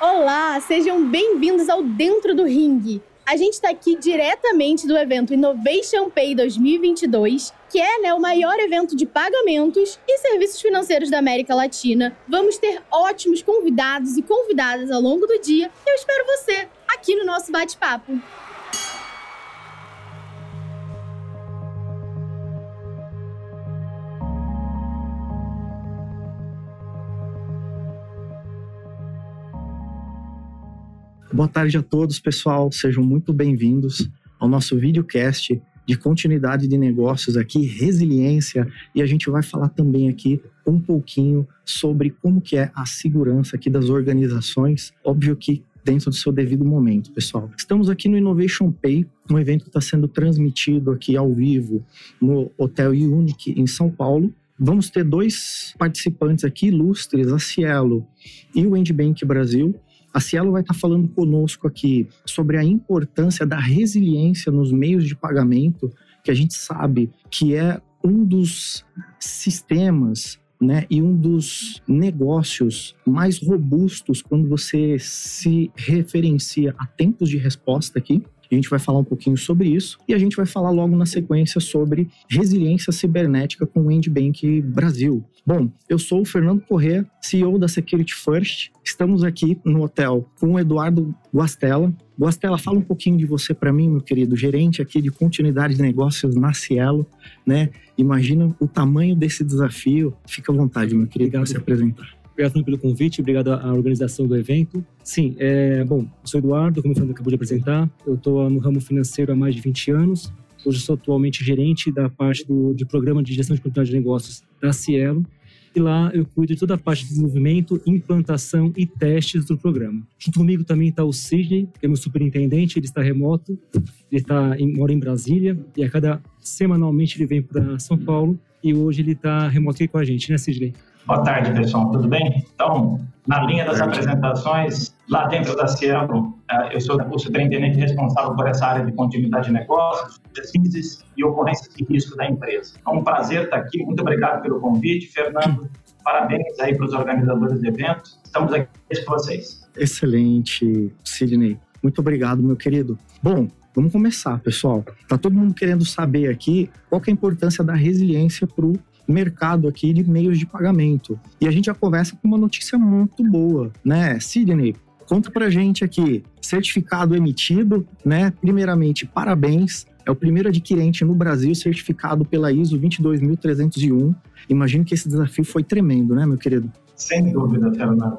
Olá, sejam bem-vindos ao Dentro do Ring. A gente está aqui diretamente do evento Innovation Pay 2022, que é né, o maior evento de pagamentos e serviços financeiros da América Latina. Vamos ter ótimos convidados e convidadas ao longo do dia. Eu espero você aqui no nosso bate-papo. Boa tarde a todos, pessoal. Sejam muito bem-vindos ao nosso videocast de continuidade de negócios aqui, resiliência, e a gente vai falar também aqui um pouquinho sobre como que é a segurança aqui das organizações. Óbvio que dentro do seu devido momento, pessoal. Estamos aqui no Innovation Pay, um evento que está sendo transmitido aqui ao vivo no Hotel Unique em São Paulo. Vamos ter dois participantes aqui ilustres, a Cielo e o Endbank Brasil. A Cielo vai estar falando conosco aqui sobre a importância da resiliência nos meios de pagamento, que a gente sabe que é um dos sistemas né, e um dos negócios mais robustos quando você se referencia a tempos de resposta aqui. A gente vai falar um pouquinho sobre isso e a gente vai falar logo na sequência sobre resiliência cibernética com o Endbank Brasil. Bom, eu sou o Fernando Corrêa, CEO da Security First. Estamos aqui no hotel com o Eduardo Guastella. Guastella, fala um pouquinho de você para mim, meu querido, gerente aqui de continuidade de negócios na Cielo, né? Imagina o tamanho desse desafio. Fica à vontade, meu querido, para se apresentar. Obrigado pelo convite, obrigado à organização do evento. Sim, é, bom, sou Eduardo, como o Fernando acabou de apresentar. Eu estou no ramo financeiro há mais de 20 anos. Hoje sou atualmente gerente da parte do, programa de gestão de continuidade de negócios da Cielo. E lá eu cuido de toda a parte de desenvolvimento, implantação e testes do programa. Junto comigo também está o Sidney, que é meu superintendente, ele está remoto, ele tá em, mora em Brasília e a cada semanalmente ele vem para São Paulo e hoje ele está remoto aqui com a gente, né, Sidney? Boa tarde, pessoal, tudo bem? Então, na linha das apresentações, lá dentro da Cielo, eh, eu sou o superintendente responsável por essa área de continuidade de negócios, pesquisas e ocorrências de risco da empresa. É um prazer estar aqui, muito obrigado pelo convite, Fernando. Parabéns aí para os organizadores do evento. Estamos aqui com vocês. Excelente, Sidney. Muito obrigado, meu querido. Bom, vamos começar, pessoal. Tá todo mundo querendo saber aqui qual é a importância da resiliência para o mercado aqui de meios de pagamento. E a gente já conversa com uma notícia muito boa, né? Sidney, conta pra gente aqui, certificado emitido, né? Primeiramente, parabéns. É o primeiro adquirente no Brasil certificado pela ISO 22301. Imagino que esse desafio foi tremendo, né, meu querido? Sem dúvida, Fernando.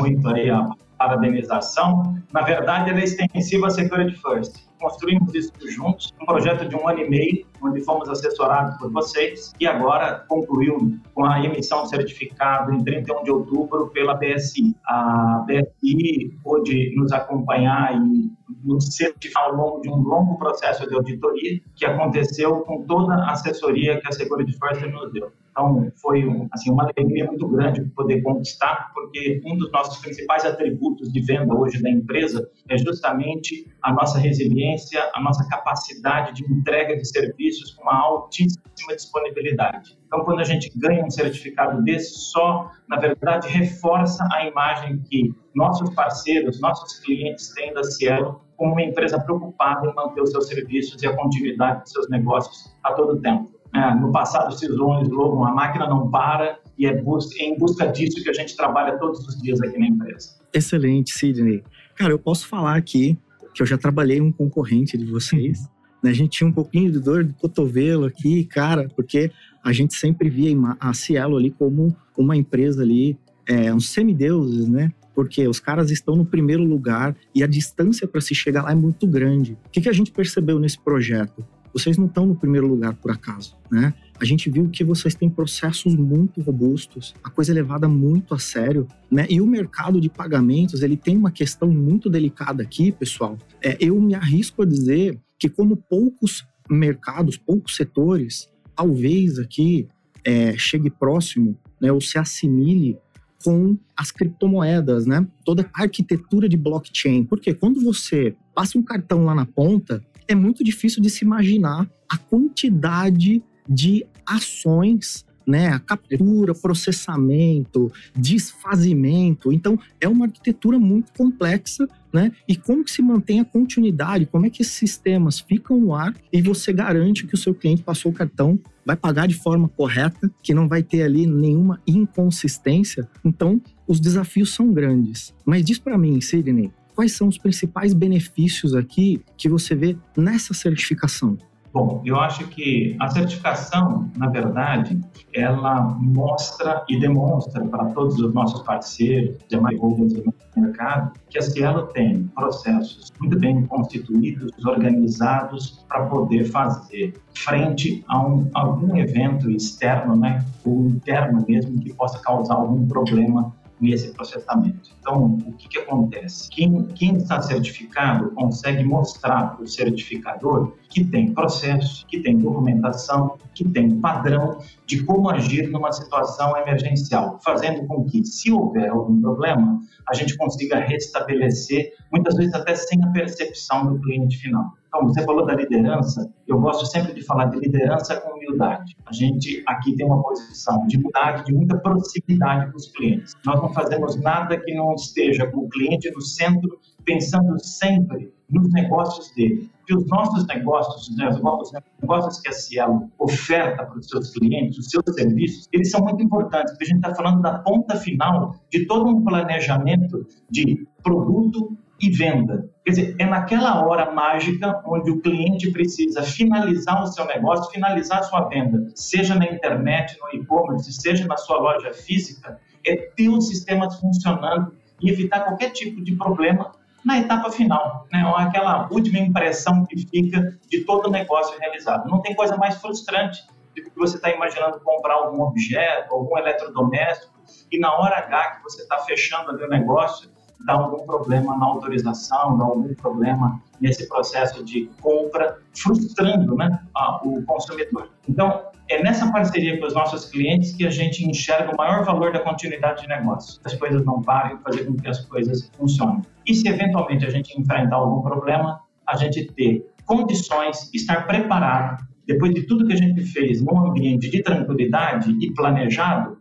Muito aí a parabenização. Na verdade, ela é extensiva à Security First construímos isso juntos, um projeto de um ano e meio, onde fomos assessorados por vocês, e agora concluiu com a emissão de certificado em 31 de outubro pela BSI. A BSI pôde nos acompanhar e certificar ao longo de um longo processo de auditoria que aconteceu com toda a assessoria que a Security First nos deu. Então, foi assim, uma alegria muito grande poder conquistar, porque um dos nossos principais atributos de venda hoje da empresa é justamente a nossa resiliência, a nossa capacidade de entrega de serviços com uma altíssima disponibilidade. Então, quando a gente ganha um certificado desse, só, na verdade, reforça a imagem que nossos parceiros, nossos clientes têm da Cielo como uma empresa preocupada em manter os seus serviços e a continuidade dos seus negócios a todo tempo. É, no passado se usou um slogan, a máquina não para, e é, é em busca disso que a gente trabalha todos os dias aqui na empresa. Excelente, Sidney. Cara, eu posso falar aqui que eu já trabalhei um concorrente de vocês. Né? A gente tinha um pouquinho de dor de cotovelo aqui, cara, porque a gente sempre via a Cielo ali como uma empresa ali, é, uns semideuses, né? Porque os caras estão no primeiro lugar e a distância para se chegar lá é muito grande. O que, que a gente percebeu nesse projeto? vocês não estão no primeiro lugar por acaso, né? A gente viu que vocês têm processos muito robustos, a coisa é levada muito a sério, né? E o mercado de pagamentos, ele tem uma questão muito delicada aqui, pessoal. É, eu me arrisco a dizer que como poucos mercados, poucos setores, talvez aqui é, chegue próximo, né? Ou se assimile com as criptomoedas, né? Toda a arquitetura de blockchain. Porque quando você passa um cartão lá na ponta, é muito difícil de se imaginar a quantidade de ações né? A captura, processamento, desfazimento. Então, é uma arquitetura muito complexa, né? E como que se mantém a continuidade? Como é que esses sistemas ficam no ar e você garante que o seu cliente passou o cartão, vai pagar de forma correta, que não vai ter ali nenhuma inconsistência? Então, os desafios são grandes. Mas diz para mim, Sidney, quais são os principais benefícios aqui que você vê nessa certificação? Bom, eu acho que a certificação, na verdade, ela mostra e demonstra para todos os nossos parceiros, demais holdings do mercado, que a Cielo tem processos muito bem constituídos, organizados, para poder fazer frente a um, algum evento externo, né, ou interno mesmo, que possa causar algum problema nesse processamento. Então, o que, que acontece? Quem, quem está certificado consegue mostrar para o certificador que tem processo, que tem documentação, que tem padrão de como agir numa situação emergencial, fazendo com que, se houver algum problema, a gente consiga restabelecer, muitas vezes até sem a percepção do cliente final. Então, você falou da liderança, eu gosto sempre de falar de liderança com humildade. A gente aqui tem uma posição de humildade, de muita proximidade com os clientes. Nós não fazemos nada que não esteja com o cliente no centro, pensando sempre nos negócios dele. Porque os nossos negócios, os negócios que a Cielo oferta para os seus clientes, os seus serviços, eles são muito importantes, porque a gente está falando da ponta final de todo um planejamento de produto e venda. Quer dizer, é naquela hora mágica onde o cliente precisa finalizar o seu negócio, finalizar a sua venda, seja na internet, no e-commerce, seja na sua loja física, é ter os sistemas funcionando e evitar qualquer tipo de problema na etapa final, né? Ou aquela última impressão que fica de todo o negócio realizado. Não tem coisa mais frustrante do que você está imaginando comprar algum objeto, algum eletrodoméstico, e na hora H que você está fechando ali o negócio, dá algum problema na autorização, dá algum problema nesse processo de compra, frustrando né, o consumidor. Então, é nessa parceria com os nossos clientes que a gente enxerga o maior valor da continuidade de negócio. As coisas não parem, fazer com que as coisas funcionem. E se eventualmente a gente enfrentar algum problema, a gente ter condições, estar preparado, depois de tudo que a gente fez num ambiente de tranquilidade e planejado,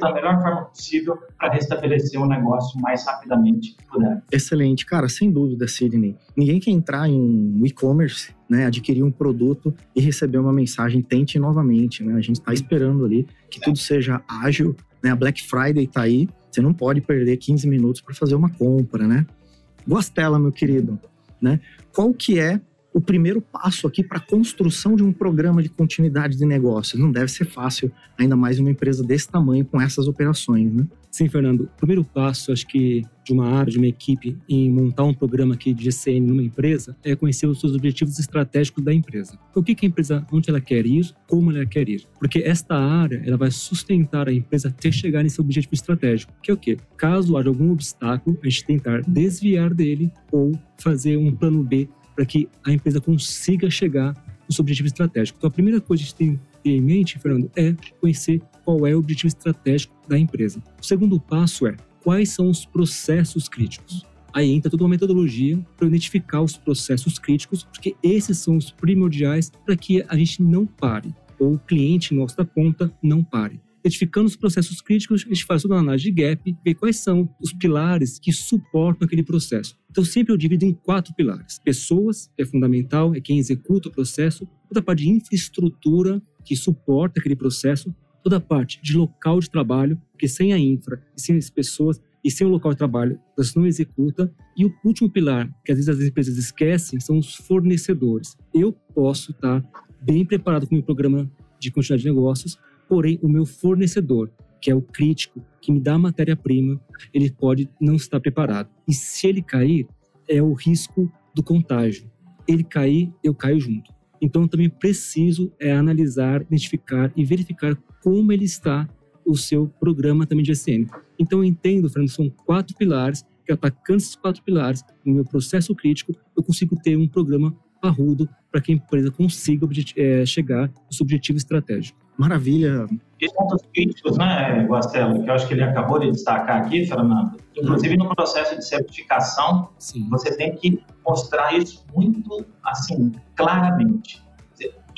da melhor forma possível para restabelecer o negócio mais rapidamente puder. Excelente, cara, sem dúvida, Sidney. Ninguém quer entrar em e-commerce, né, adquirir um produto e receber uma mensagem, tente novamente, né? A gente está esperando ali que tudo seja ágil, né? A Black Friday está aí, você não pode perder 15 minutos para fazer uma compra, né? Gostela, meu querido, né? Qual que é o primeiro passo aqui para a construção de um programa de continuidade de negócios. Não deve ser fácil, ainda mais uma empresa desse tamanho com essas operações, né? Sim, Fernando. O primeiro passo, acho que de uma área, de uma equipe, em montar um programa aqui de GCN numa empresa, é conhecer os seus objetivos estratégicos da empresa. O que, que a empresa, onde ela quer ir, como ela quer ir. Porque esta área, ela vai sustentar a empresa até chegar nesse objetivo estratégico, que é o quê? Caso haja algum obstáculo, a gente tentar desviar dele ou fazer um plano B para que a empresa consiga chegar no seu objetivo estratégico. Então, a primeira coisa que a gente tem que ter em mente, Fernando, é conhecer qual é o objetivo estratégico da empresa. O segundo passo é quais são os processos críticos. Aí entra toda uma metodologia para identificar os processos críticos, porque esses são os primordiais para que a gente não pare, ou o cliente nosso da ponta não pare identificando os processos críticos, a gente faz toda uma análise de gap, ver quais são os pilares que suportam aquele processo. Então, sempre eu divido em quatro pilares. Pessoas, que é fundamental, é quem executa o processo. Toda a parte de infraestrutura, que suporta aquele processo. Toda a parte de local de trabalho, porque sem a infra e sem as pessoas e sem o local de trabalho, você não executa. E o último pilar, que às vezes as empresas esquecem, são os fornecedores. Eu posso estar bem preparado com o meu programa de continuidade de negócios, Porém, o meu fornecedor, que é o crítico, que me dá a matéria-prima, ele pode não estar preparado. E se ele cair, é o risco do contágio. Ele cair, eu caio junto. Então, também preciso é analisar, identificar e verificar como ele está o seu programa também de SN. Então, eu entendo, Fernando, são quatro pilares, que atacando esses quatro pilares, no meu processo crítico, eu consigo ter um programa parrudo para que a empresa consiga é, chegar ao seu objetivo estratégico. Maravilha. E pontos críticos, né, Guastelo, que eu acho que ele acabou de destacar aqui, Fernando. Inclusive no processo de certificação, Sim. você tem que mostrar isso muito, assim, claramente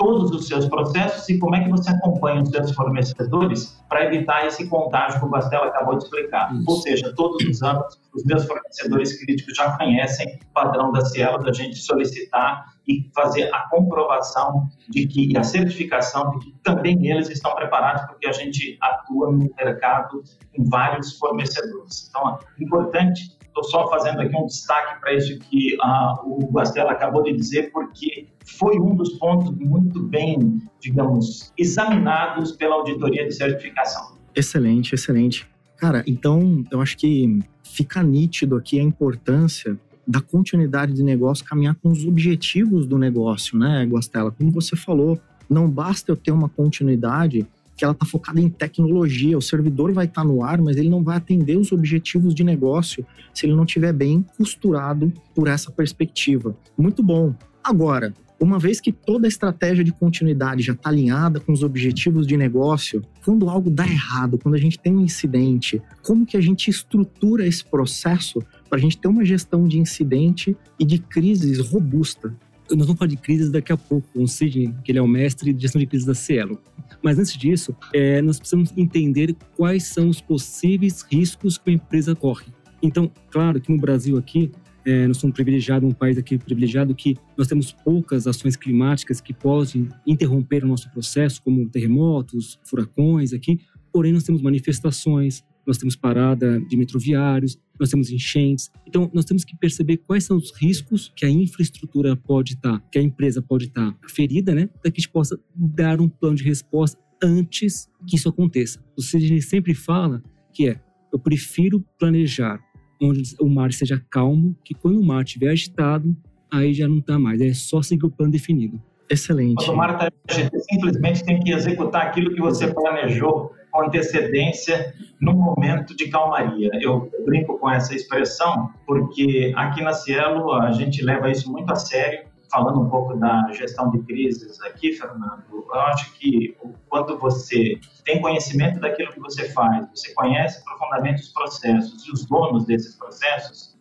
todos os seus processos e como é que você acompanha os seus fornecedores para evitar esse contágio que o Bastela acabou de explicar. Isso. Ou seja, todos os anos os meus fornecedores críticos já conhecem o padrão da Cielo, da gente solicitar e fazer a comprovação de que, a certificação de que também eles estão preparados, porque a gente atua no mercado com vários fornecedores. Então, é importante Estou só fazendo aqui um destaque para isso que uh, o Bastela acabou de dizer, porque foi um dos pontos muito bem, digamos, examinados pela auditoria de certificação. Excelente, excelente. Cara, então eu acho que fica nítido aqui a importância da continuidade de negócio caminhar com os objetivos do negócio, né, Guastela? Como você falou, não basta eu ter uma continuidade que ela está focada em tecnologia. O servidor vai estar tá no ar, mas ele não vai atender os objetivos de negócio se ele não estiver bem costurado por essa perspectiva. Muito bom. Agora, uma vez que toda a estratégia de continuidade já está alinhada com os objetivos de negócio, quando algo dá errado, quando a gente tem um incidente, como que a gente estrutura esse processo para a gente ter uma gestão de incidente e de crises robusta? Nós vamos falar de crises daqui a pouco com o Sidney, que ele é o mestre de gestão de crises da Cielo. Mas antes disso, é, nós precisamos entender quais são os possíveis riscos que a empresa corre. Então, claro que no Brasil aqui, é, nós somos privilegiados, um país aqui privilegiado, que nós temos poucas ações climáticas que podem interromper o nosso processo, como terremotos, furacões aqui, porém nós temos manifestações, nós temos parada de metroviários, nós temos enchentes. Então, nós temos que perceber quais são os riscos que a infraestrutura pode estar, que a empresa pode estar ferida, né? Para que a gente possa dar um plano de resposta antes que isso aconteça. O Sidney sempre fala que é, eu prefiro planejar onde o mar seja calmo, que quando o mar estiver agitado, aí já não está mais, é só seguir o plano definido. Excelente. Quando o mar está agitado, simplesmente tem que executar aquilo que você planejou com antecedência no momento de calmaria. Eu brinco com essa expressão porque aqui na Cielo a gente leva isso muito a sério. Falando um pouco da gestão de crises aqui, Fernando, eu acho que quando você tem conhecimento daquilo que você faz, você conhece profundamente os processos e os donos desses processos,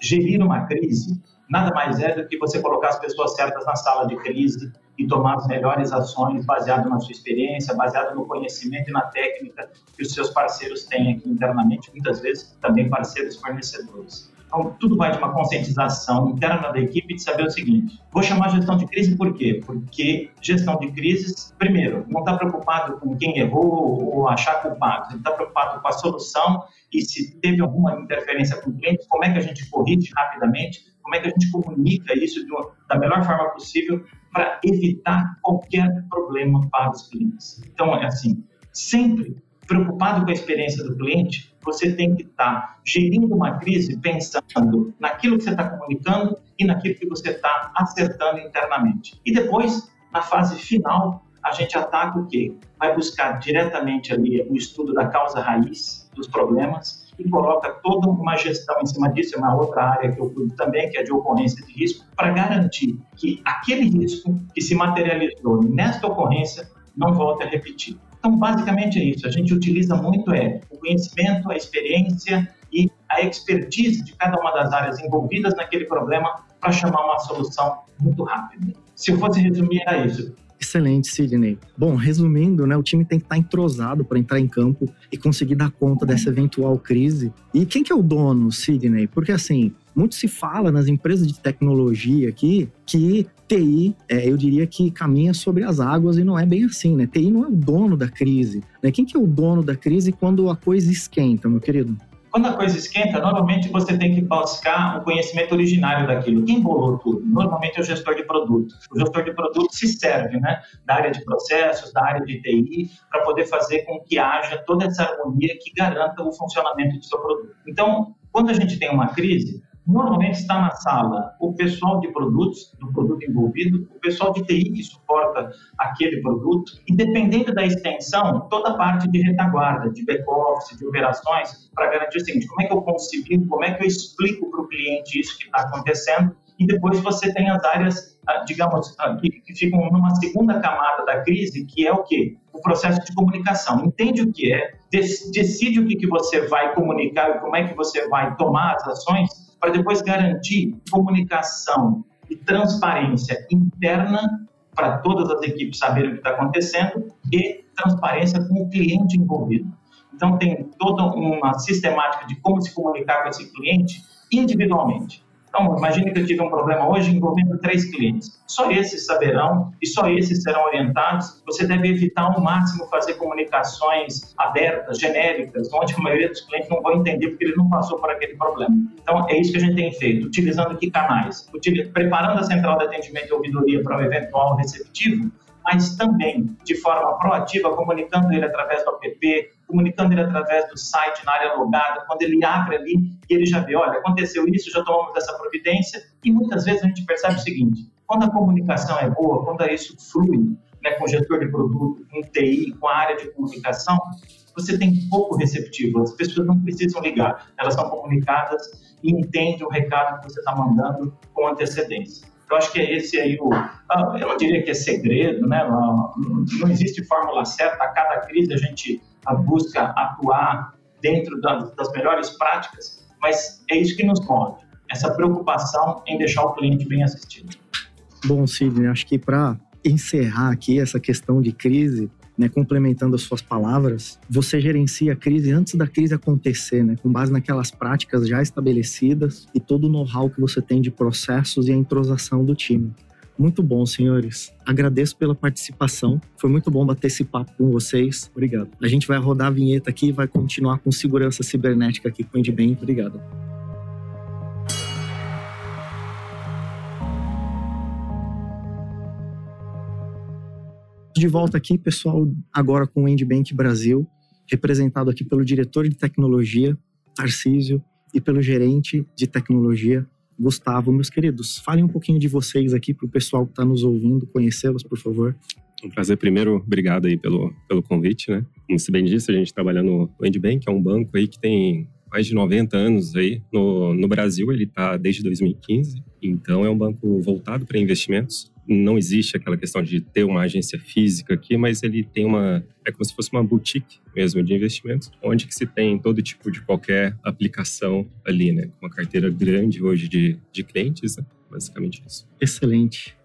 gerir uma crise nada mais é do que você colocar as pessoas certas na sala de crise e tomar as melhores ações baseado na sua experiência, baseado no conhecimento e na técnica que os seus parceiros têm aqui internamente, muitas vezes também parceiros fornecedores. Então, tudo vai de uma conscientização interna da equipe de saber o seguinte: vou chamar gestão de crise por quê? Porque gestão de crises, primeiro, não está preocupado com quem errou ou achar culpado, ele está preocupado com a solução e se teve alguma interferência com o cliente, como é que a gente corrige rapidamente, como é que a gente comunica isso uma, da melhor forma possível para evitar qualquer problema para os clientes. Então, é assim, sempre preocupado com a experiência do cliente, você tem que estar tá gerindo uma crise pensando naquilo que você está comunicando e naquilo que você está acertando internamente. E depois, na fase final, a gente ataca o quê? Vai buscar diretamente ali o estudo da causa raiz dos problemas e coloca toda uma gestão em cima disso, é uma outra área que eu cuido também, que é de ocorrência de risco, para garantir que aquele risco que se materializou nesta ocorrência não volte a repetir. Então, basicamente é isso. A gente utiliza muito é o conhecimento, a experiência e a expertise de cada uma das áreas envolvidas naquele problema para chamar uma solução muito rápida. Se eu fosse resumir, era isso. Excelente, Sidney. Bom, resumindo, né, o time tem que estar entrosado para entrar em campo e conseguir dar conta dessa eventual crise. E quem que é o dono, Sidney? Porque assim, muito se fala nas empresas de tecnologia aqui que TI, é, eu diria que caminha sobre as águas e não é bem assim, né? TI não é o dono da crise. Né? Quem que é o dono da crise quando a coisa esquenta, meu querido? Quando a coisa esquenta, normalmente você tem que buscar o conhecimento originário daquilo. Quem bolou tudo? Normalmente é o gestor de produto. O gestor de produto se serve né, da área de processos, da área de TI, para poder fazer com que haja toda essa harmonia que garanta o funcionamento do seu produto. Então, quando a gente tem uma crise, Normalmente está na sala o pessoal de produtos, do produto envolvido, o pessoal de TI que suporta aquele produto, e dependendo da extensão, toda a parte de retaguarda, de back-office, de operações, para garantir o seguinte: como é que eu concilio, como é que eu explico para o cliente isso que está acontecendo, e depois você tem as áreas, ah, digamos, ah, que, ficam numa segunda camada da crise, que é o quê? O processo de comunicação. Entende o que é, decide o que você vai comunicar e como é que você vai tomar as ações, para depois garantir comunicação e transparência interna para todas as equipes saberem o que está acontecendo e transparência com o cliente envolvido. Então, tem toda uma sistemática de como se comunicar com esse cliente individualmente. Então, imagine que eu tive um problema hoje envolvendo três clientes. Só esses saberão e só esses serão orientados. Você deve evitar ao máximo fazer comunicações abertas, genéricas, onde a maioria dos clientes não vão entender porque ele não passou por aquele problema. Então, é isso que a gente tem feito, utilizando que canais? preparando a central de atendimento e ouvidoria para o eventual receptivo, mas também de forma proativa, comunicando ele através do app, comunicando ele através do site na área logada, quando ele abre ali e ele já vê, olha, aconteceu isso, já tomamos essa providência, e muitas vezes a gente percebe o seguinte, quando a comunicação é boa, quando isso flui né, com o gestor de produto, com TI, com a área de comunicação, você tem pouco receptivo, as pessoas não precisam ligar, elas são comunicadas e entendem o recado que você está mandando com antecedência. Eu acho que é esse aí o. Ah, eu diria que é segredo, né? Não, existe fórmula certa. A cada crise a gente busca atuar dentro das melhores práticas, mas é isso que nos move essa preocupação em deixar o cliente bem assistido. Bom, Sidney, acho que para encerrar aqui essa questão de crise, né, complementando as suas palavras, você gerencia a crise antes da crise acontecer, né, com base naquelas práticas já estabelecidas e todo o know-how que você tem de processos e a entrosação do time. Muito bom, senhores. Agradeço pela participação. Foi muito bom bater esse papo com vocês. Obrigado. A gente vai rodar a vinheta aqui e vai continuar com segurança cibernética aqui com o Endbem. Obrigado. De volta aqui, pessoal, agora com o Endbank Brasil, representado aqui pelo diretor de tecnologia, Tarcísio, e pelo gerente de tecnologia, Gustavo. Meus queridos, falem um pouquinho de vocês aqui para o pessoal que está nos ouvindo, conhecê-los, por favor. Um prazer. Primeiro, obrigado aí pelo, pelo convite, né? Como você bem disse, a gente trabalha no Endbank, é um banco aí que tem mais de 90 anos aí no, no Brasil, ele está desde 2015. Então, é um banco voltado para investimentos não existe aquela questão de ter uma agência física aqui, mas ele tem uma é como se fosse uma boutique mesmo de investimentos, onde que se tem todo tipo de qualquer aplicação ali, né? Uma carteira grande hoje de, de clientes, né? basicamente isso. Excelente.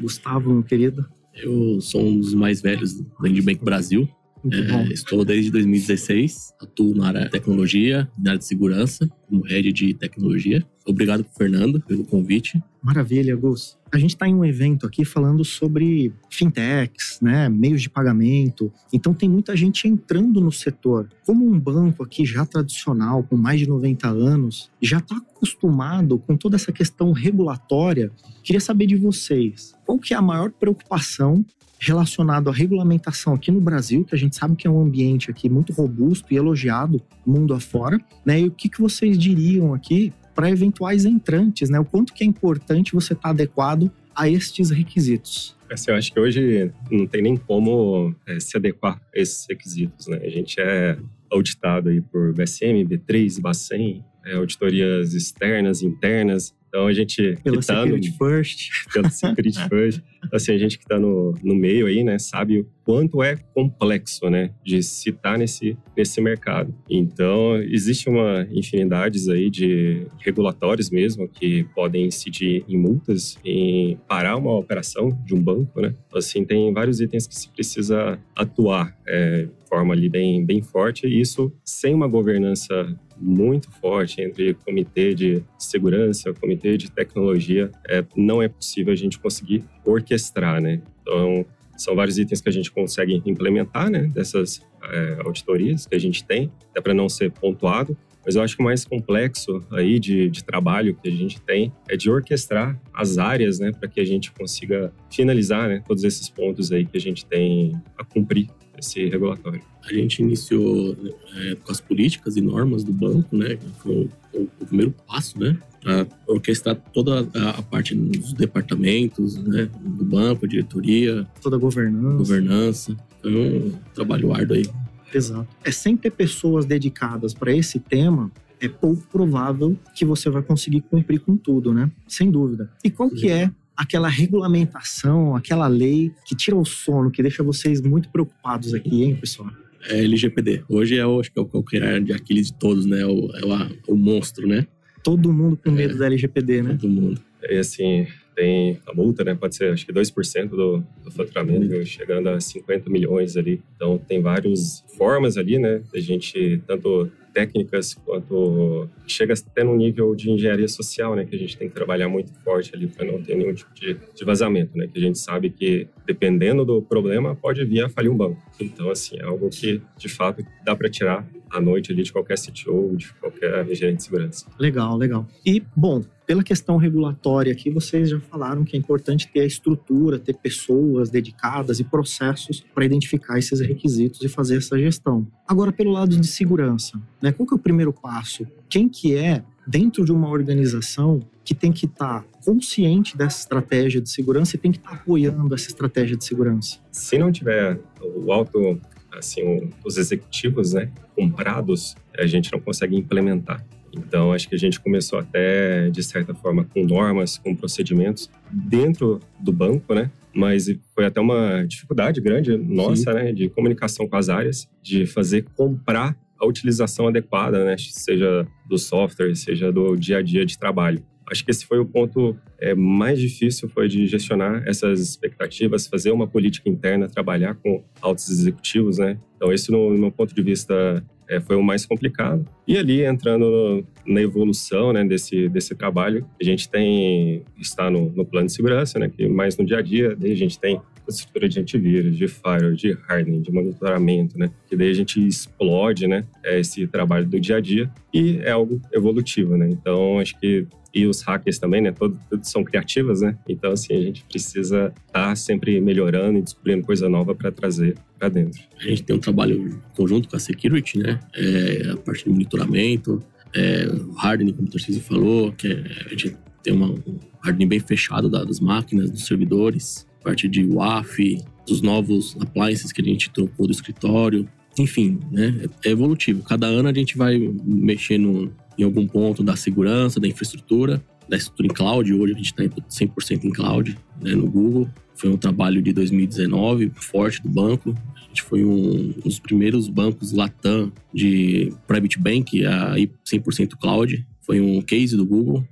Gustavo, meu querido. Eu sou um dos mais velhos do Bank Brasil. É, estou desde 2016, atuo na área de tecnologia, na área de segurança, como head de tecnologia. Obrigado, Fernando, pelo convite. Maravilha, Gus. A gente está em um evento aqui falando sobre fintechs, né, meios de pagamento. Então tem muita gente entrando no setor. Como um banco aqui já tradicional, com mais de 90 anos, já está acostumado com toda essa questão regulatória, queria saber de vocês, qual que é a maior preocupação relacionado à regulamentação aqui no Brasil, que a gente sabe que é um ambiente aqui muito robusto e elogiado mundo afora, né? E o que, que vocês diriam aqui para eventuais entrantes, né? O quanto que é importante você estar tá adequado a estes requisitos? Assim, eu acho que hoje não tem nem como é, se adequar a esses requisitos, né? A gente é auditado aí por BSM, B3, Bacen, é, auditorias externas, internas, então a gente. Pela que tá Security no, First. Pela Security First. Assim, a gente que está no, no meio aí, né, sabe o quanto é complexo, né, de se estar tá nesse, nesse mercado. Então, existe uma infinidade aí de regulatórios mesmo que podem incidir em multas, em parar uma operação de um banco, né. Assim, tem vários itens que se precisa atuar é, de forma ali bem, bem forte e isso sem uma governança muito forte entre comitê de segurança, comitê de tecnologia, é, não é possível a gente conseguir orquestrar, né? Então, são vários itens que a gente consegue implementar, né? Dessas é, auditorias que a gente tem, até para não ser pontuado. Mas eu acho que o mais complexo aí de, de trabalho que a gente tem é de orquestrar as áreas, né? Para que a gente consiga finalizar, né? Todos esses pontos aí que a gente tem a cumprir esse regulatório. A gente iniciou é, com as políticas e normas do banco, né? Foi o, o primeiro passo, né? Para orquestrar toda a, a, parte dos departamentos, né? Do banco, diretoria. Toda a governança. Governança. Foi um trabalho árduo aí. Exato. É sem ter pessoas dedicadas para esse tema, é pouco provável que você vai conseguir cumprir com tudo, né? Sem dúvida. E qual que é aquela regulamentação, aquela lei que tira o sono, que deixa vocês muito preocupados aqui, hein, pessoal? É LGPD. Hoje é, acho que é o qualquer de Aquiles de todos, né? O, é o, o monstro, né? Todo mundo com medo é, da LGPD, né? Todo mundo. E assim, tem a multa, né? Pode ser, acho que 2% do, do faturamento, chegando a 50 milhões ali. Então, tem várias formas ali, né, a gente, tanto técnicas quanto chega até no nível de engenharia social, né, que a gente tem que trabalhar muito forte ali para não ter nenhum tipo de, de, vazamento, né, que a gente sabe que dependendo do problema pode vir a falir um banco. Então, assim, é algo que de fato dá para tirar à noite ali de qualquer CTO, de qualquer gerente de segurança. Legal, legal. E, bom, pela questão regulatória aqui, vocês já falaram que é importante ter a estrutura, ter pessoas dedicadas e processos para identificar esses requisitos e fazer essa gestão. Agora, pelo lado de segurança, né, qual que é o primeiro passo? Quem que é dentro de uma organização que tem que estar tá consciente dessa estratégia de segurança e tem que estar tá apoiando essa estratégia de segurança? Se não tiver o alto assim, os executivos, né, comprados, a gente não consegue implementar. Então, acho que a gente começou até, de certa forma, com normas, com procedimentos dentro do banco, né? Mas foi até uma dificuldade grande nossa, Sim. né? De comunicação com as áreas, de fazer comprar a utilização adequada, né? Seja do software, seja do dia a dia de trabalho. Acho que esse foi o ponto é, mais difícil, foi de gestionar essas expectativas, fazer uma política interna, trabalhar com altos executivos, né? Então, esse, no, no meu ponto de vista, é, foi o mais complicado. E ali, entrando na evolução né, desse, desse trabalho, a gente tem, está no, no plano de segurança, né, que mais no dia a dia, a gente tem estrutura de antivírus, de firewall, de hardening, de monitoramento, né? Que daí a gente explode, né? Esse trabalho do dia a dia e é algo evolutivo, né? Então, acho que e os hackers também, né? Todos, todos são criativas, né? Então, assim, a gente precisa estar tá sempre melhorando e descobrindo coisa nova para trazer para dentro. A gente tem um trabalho conjunto com a security, né? É, a parte de monitoramento, é, o hardening, como o Tarcísio falou, que é, a gente tem uma, um hardening bem fechado das máquinas, dos servidores, parte de WAF, dos novos appliances que a gente trocou do escritório. Enfim, né? É evolutivo. Cada ano a gente vai mexendo em algum ponto da segurança, da infraestrutura, da estrutura em cloud. Hoje a gente está 100% em cloud né, no Google. Foi um trabalho de 2019 forte do banco. A gente foi um, um dos primeiros bancos Latam de Private Bank a ir 100% cloud. Foi um case do Google.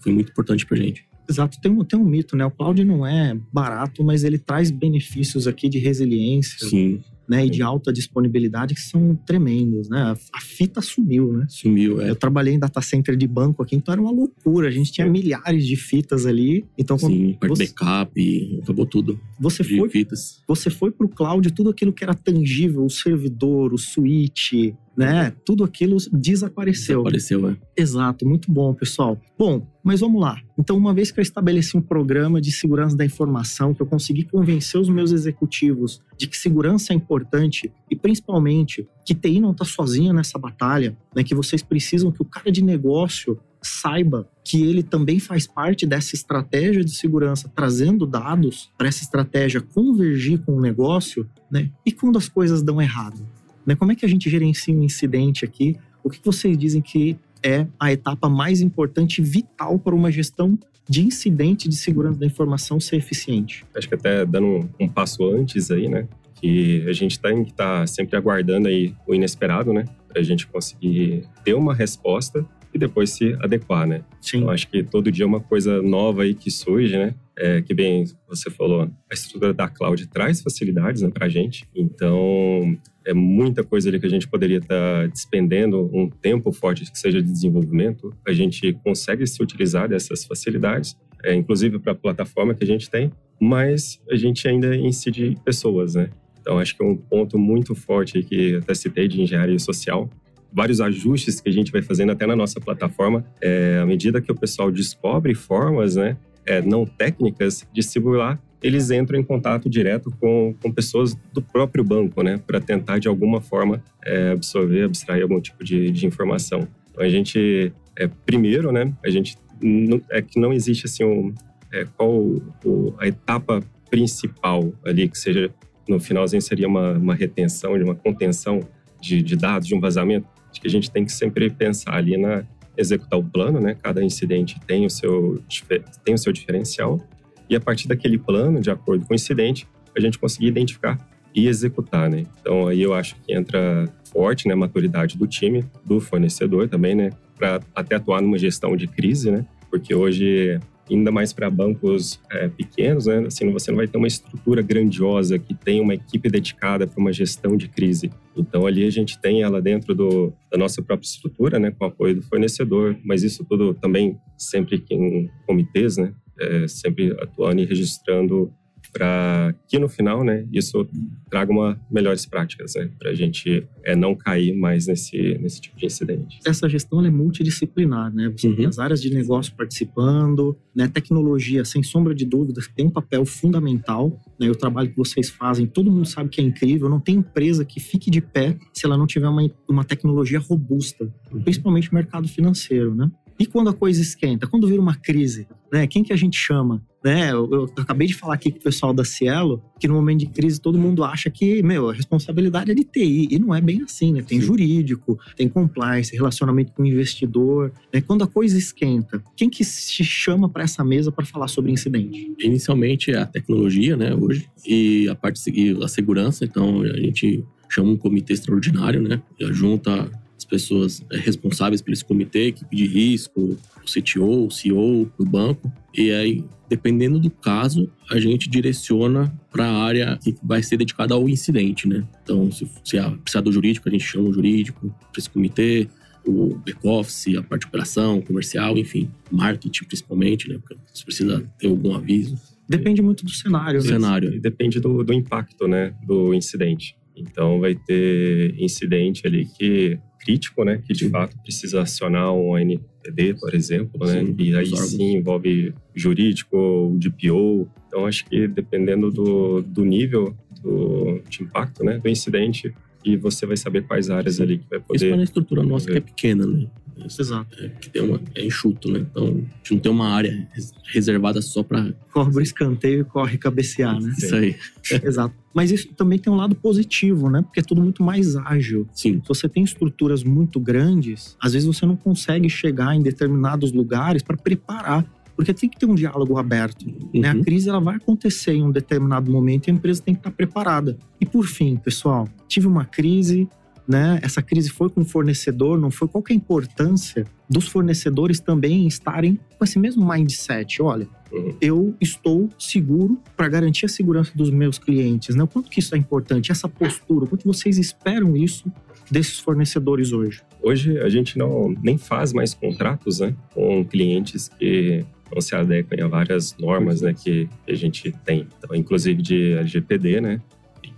Foi muito importante para gente. Exato, tem um, tem um mito, né? O cloud não é barato, mas ele traz benefícios aqui de resiliência. Sim né, e de alta disponibilidade que são tremendos, né? A fita sumiu, né? Sumiu, é. Eu trabalhei em data center de banco aqui, então era uma loucura. A gente tinha milhares de fitas ali. Então, Sim, você... backup, acabou tudo. Você foi, fitas. você foi pro cloud, tudo aquilo que era tangível, o servidor, o switch, né? Tudo aquilo desapareceu. Desapareceu, é. Exato, muito bom, pessoal. Bom, mas vamos lá. Então, uma vez que eu estabeleci um programa de segurança da informação, que eu consegui convencer os meus executivos de que segurança é importante e principalmente que TI não está sozinha nessa batalha, né? Que vocês precisam que o cara de negócio saiba que ele também faz parte dessa estratégia de segurança, trazendo dados para essa estratégia convergir com o negócio, né? E quando as coisas dão errado, né? Como é que a gente gerencia um incidente aqui? O que vocês dizem que é a etapa mais importante e vital para uma gestão de incidente de segurança da informação ser eficiente? Acho que até dando um, um passo antes aí, né? Que a gente tem que estar tá sempre aguardando aí o inesperado, né? Para a gente conseguir ter uma resposta e depois se adequar, né? Sim. Então, acho que todo dia é uma coisa nova aí que surge, né? É, que bem você falou, a estrutura da cloud traz facilidades né, para a gente. Então, é muita coisa ali que a gente poderia estar tá despendendo um tempo forte que seja de desenvolvimento. A gente consegue se utilizar dessas facilidades, é, inclusive para a plataforma que a gente tem, mas a gente ainda incide pessoas, né? Então, acho que é um ponto muito forte que até citei de engenharia social. Vários ajustes que a gente vai fazendo até na nossa plataforma, é, à medida que o pessoal descobre formas, né, é, não técnicas de simular eles entram em contato direto com, com pessoas do próprio banco, né, para tentar de alguma forma é, absorver, abstrair algum tipo de, de informação. Então a gente, é, primeiro, né, a gente é que não existe assim um, é, qual o, a etapa principal ali que seja no finalzinho seria uma, uma retenção, de uma contenção de, de dados, de um vazamento. Acho que a gente tem que sempre pensar ali na executar o plano, né? Cada incidente tem o seu tem o seu diferencial e a partir daquele plano, de acordo com o incidente, a gente conseguir identificar e executar, né? Então aí eu acho que entra forte, né, a maturidade do time, do fornecedor também, né, para até atuar numa gestão de crise, né? Porque hoje ainda mais para bancos é, pequenos, né? Assim, você não vai ter uma estrutura grandiosa que tem uma equipe dedicada para uma gestão de crise. Então ali a gente tem ela dentro do, da nossa própria estrutura, né, com apoio do fornecedor, mas isso tudo também sempre em comitês, né, é, sempre atuando e registrando para que no final, né, isso traga uma melhores práticas, né, para a gente é, não cair mais nesse, nesse tipo de incidente. Essa gestão é multidisciplinar, né? Você uhum. tem as áreas de negócio participando, né? Tecnologia, sem sombra de dúvidas, tem um papel fundamental. Né? O trabalho que vocês fazem, todo mundo sabe que é incrível. Não tem empresa que fique de pé se ela não tiver uma, uma tecnologia robusta, uhum. principalmente o mercado financeiro, né? E quando a coisa esquenta? Quando vira uma crise, né? Quem que a gente chama? Né? Eu, eu, acabei de falar aqui com o pessoal da Cielo que no momento de crise todo mundo acha que, meu, a responsabilidade é de TI. E não é bem assim, né? Tem Sim. jurídico, tem compliance, relacionamento com o investidor. Né? Quando a coisa esquenta, quem que se chama para essa mesa para falar sobre incidente? Inicialmente é a tecnologia, né, hoje, e a parte a segurança. Então a gente chama um comitê extraordinário, né? Junta as pessoas é, responsáveis por esse comitê, equipe de risco, o CTO, o CEO do banco. E aí, dependendo do caso, a gente direciona para a área que vai ser dedicada ao incidente, né? Então, se, se precisar do jurídico, a gente chama o jurídico para esse comitê, o back-office, a parte de operação, comercial, enfim, marketing principalmente, né? Porque você precisa ter algum aviso. Depende muito do cenário. Do né? cenário. Depende do, do impacto, né? Do incidente. Então, vai ter incidente ali que crítico, né? Que de fato precisa acionar um NPD, por exemplo, né? Sim, e aí sim envolve jurídico, o DPO. Então acho que dependendo do, do nível do, de impacto, né? Do incidente, e você vai saber quais áreas ali que vai poder. Isso é uma estrutura nossa que é pequena, né? Exato. É, que tem uma, é enxuto, né? Então, a gente não tem uma área reservada só para. Corre o escanteio e corre cabecear, né? Isso aí. Exato. Mas isso também tem um lado positivo, né? Porque é tudo muito mais ágil. Sim. Se você tem estruturas muito grandes, às vezes você não consegue chegar em determinados lugares para preparar porque tem que ter um diálogo aberto. Uhum. Né? A uhum. crise ela vai acontecer em um determinado momento e a empresa tem que estar preparada. E por fim, pessoal, tive uma crise, né? Essa crise foi com o fornecedor, não foi? Qual é a importância dos fornecedores também estarem com esse mesmo mindset? Olha, uhum. eu estou seguro para garantir a segurança dos meus clientes, né? O quanto que isso é importante, essa postura, o quanto vocês esperam isso desses fornecedores hoje? Hoje a gente não nem faz mais contratos, né, com clientes que não se adequam a várias normas, né, que a gente tem, então, inclusive de LGPD, né,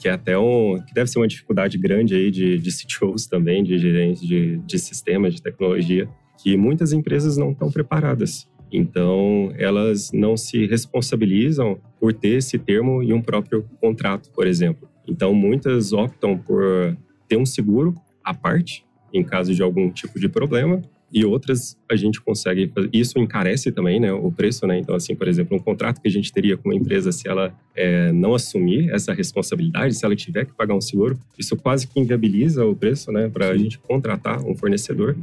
que é até um que deve ser uma dificuldade grande aí de, de CTOs também, de gerentes de, de sistemas de tecnologia, que muitas empresas não estão preparadas. Então, elas não se responsabilizam por ter esse termo em um próprio contrato, por exemplo. Então, muitas optam por ter um seguro à parte, em caso de algum tipo de problema, e outras a gente consegue isso encarece também né o preço né? Então assim por exemplo um contrato que a gente teria com uma empresa se ela é, não assumir essa responsabilidade se ela tiver que pagar um seguro isso quase que inviabiliza o preço né para a gente contratar um fornecedor.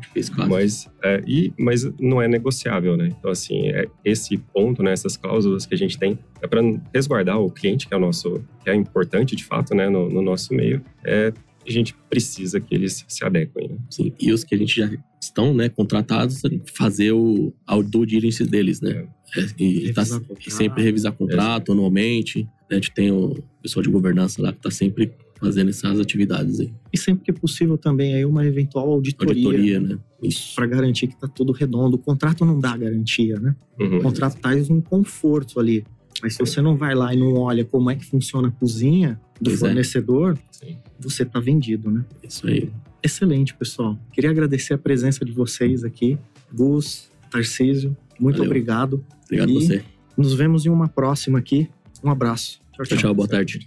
Mas é, e mas não é negociável né? Então assim é esse ponto né essas cláusulas que a gente tem é para resguardar o cliente que é o nosso que é importante de fato né no, no nosso meio é a gente precisa que eles se adequem. Né? Sim, e os que a gente já estão né, contratados, fazer o ao due diligence deles, né? É. É, e, tá, e, sempre revisar contrato é. anualmente. Né? A gente tem o pessoal de governança lá que está sempre fazendo essas atividades aí. E sempre que possível também aí uma eventual auditoria. Auditoria, né? Isso. Para garantir que está tudo redondo. O contrato não dá garantia, né? Uhum. O contrato traz um conforto ali. Mas se você não vai lá e não olha como é que funciona a cozinha do pois é. fornecedor, é. você está vendido, né? Isso aí. Excelente, pessoal. Queria agradecer a presença de vocês aqui. Gus, Tarcísio, muito Valeu. obrigado. Obrigado a você. Nos vemos em uma próxima aqui. Um abraço. Tchau, tchau. tchau boa tarde.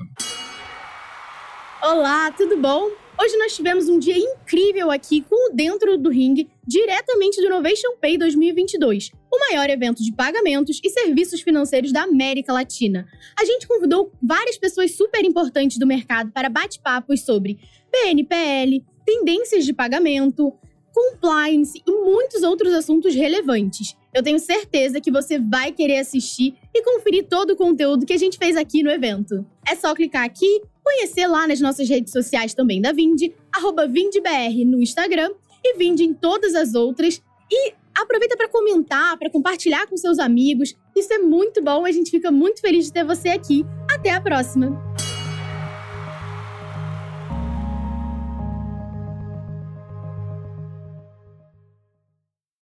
Olá, tudo bom? Hoje nós tivemos um dia incrível aqui com o Dentro do Ring, diretamente do Innovation Pay 2022, o maior evento de pagamentos e serviços financeiros da América Latina. A gente convidou várias pessoas super importantes do mercado para bate-papos sobre PNPL, tendências de pagamento, compliance e muitos outros assuntos relevantes. Eu tenho certeza que você vai querer assistir e conferir todo o conteúdo que a gente fez aqui no evento. É só clicar aqui, conhecer lá nas nossas redes sociais também da Vind, arroba VindBR no Instagram e Vind em todas as outras e Aproveita para comentar, para compartilhar com seus amigos. Isso é muito bom, a gente fica muito feliz de ter você aqui. Até a próxima!